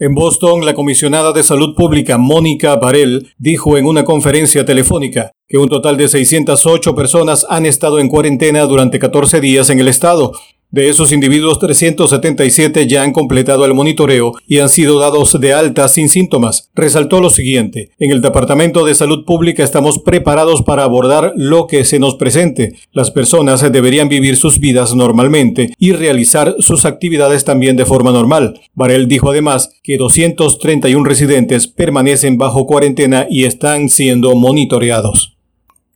En Boston, la comisionada de salud pública Mónica Barel dijo en una conferencia telefónica que un total de 608 personas han estado en cuarentena durante 14 días en el estado, de esos individuos, 377 ya han completado el monitoreo y han sido dados de alta sin síntomas. Resaltó lo siguiente, en el Departamento de Salud Pública estamos preparados para abordar lo que se nos presente. Las personas deberían vivir sus vidas normalmente y realizar sus actividades también de forma normal. Varel dijo además que 231 residentes permanecen bajo cuarentena y están siendo monitoreados.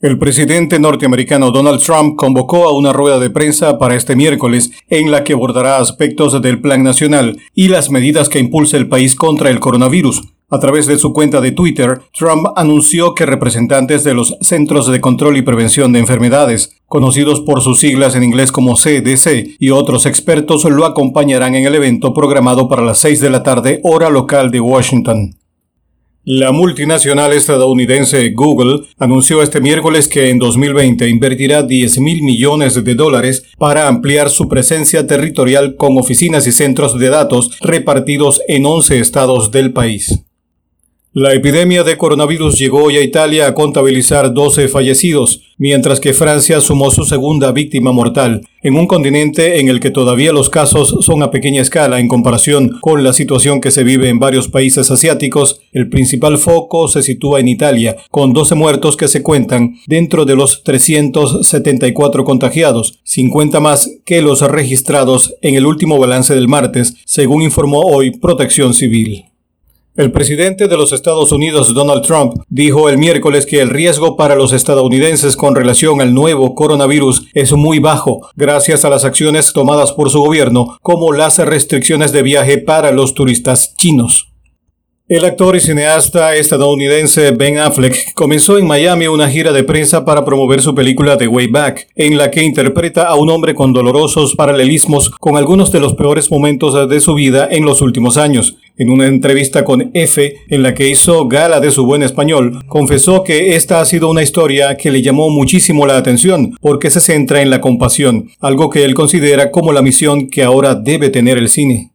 El presidente norteamericano Donald Trump convocó a una rueda de prensa para este miércoles en la que abordará aspectos del Plan Nacional y las medidas que impulsa el país contra el coronavirus. A través de su cuenta de Twitter, Trump anunció que representantes de los Centros de Control y Prevención de Enfermedades, conocidos por sus siglas en inglés como CDC, y otros expertos lo acompañarán en el evento programado para las 6 de la tarde hora local de Washington. La multinacional estadounidense Google anunció este miércoles que en 2020 invertirá 10 mil millones de dólares para ampliar su presencia territorial con oficinas y centros de datos repartidos en 11 estados del país. La epidemia de coronavirus llegó hoy a Italia a contabilizar 12 fallecidos, mientras que Francia sumó su segunda víctima mortal, en un continente en el que todavía los casos son a pequeña escala en comparación con la situación que se vive en varios países asiáticos. El principal foco se sitúa en Italia, con 12 muertos que se cuentan dentro de los 374 contagiados, 50 más que los registrados en el último balance del martes, según informó hoy Protección Civil. El presidente de los Estados Unidos, Donald Trump, dijo el miércoles que el riesgo para los estadounidenses con relación al nuevo coronavirus es muy bajo, gracias a las acciones tomadas por su gobierno, como las restricciones de viaje para los turistas chinos. El actor y cineasta estadounidense Ben Affleck comenzó en Miami una gira de prensa para promover su película The Way Back, en la que interpreta a un hombre con dolorosos paralelismos con algunos de los peores momentos de su vida en los últimos años. En una entrevista con F, en la que hizo gala de su buen español, confesó que esta ha sido una historia que le llamó muchísimo la atención porque se centra en la compasión, algo que él considera como la misión que ahora debe tener el cine.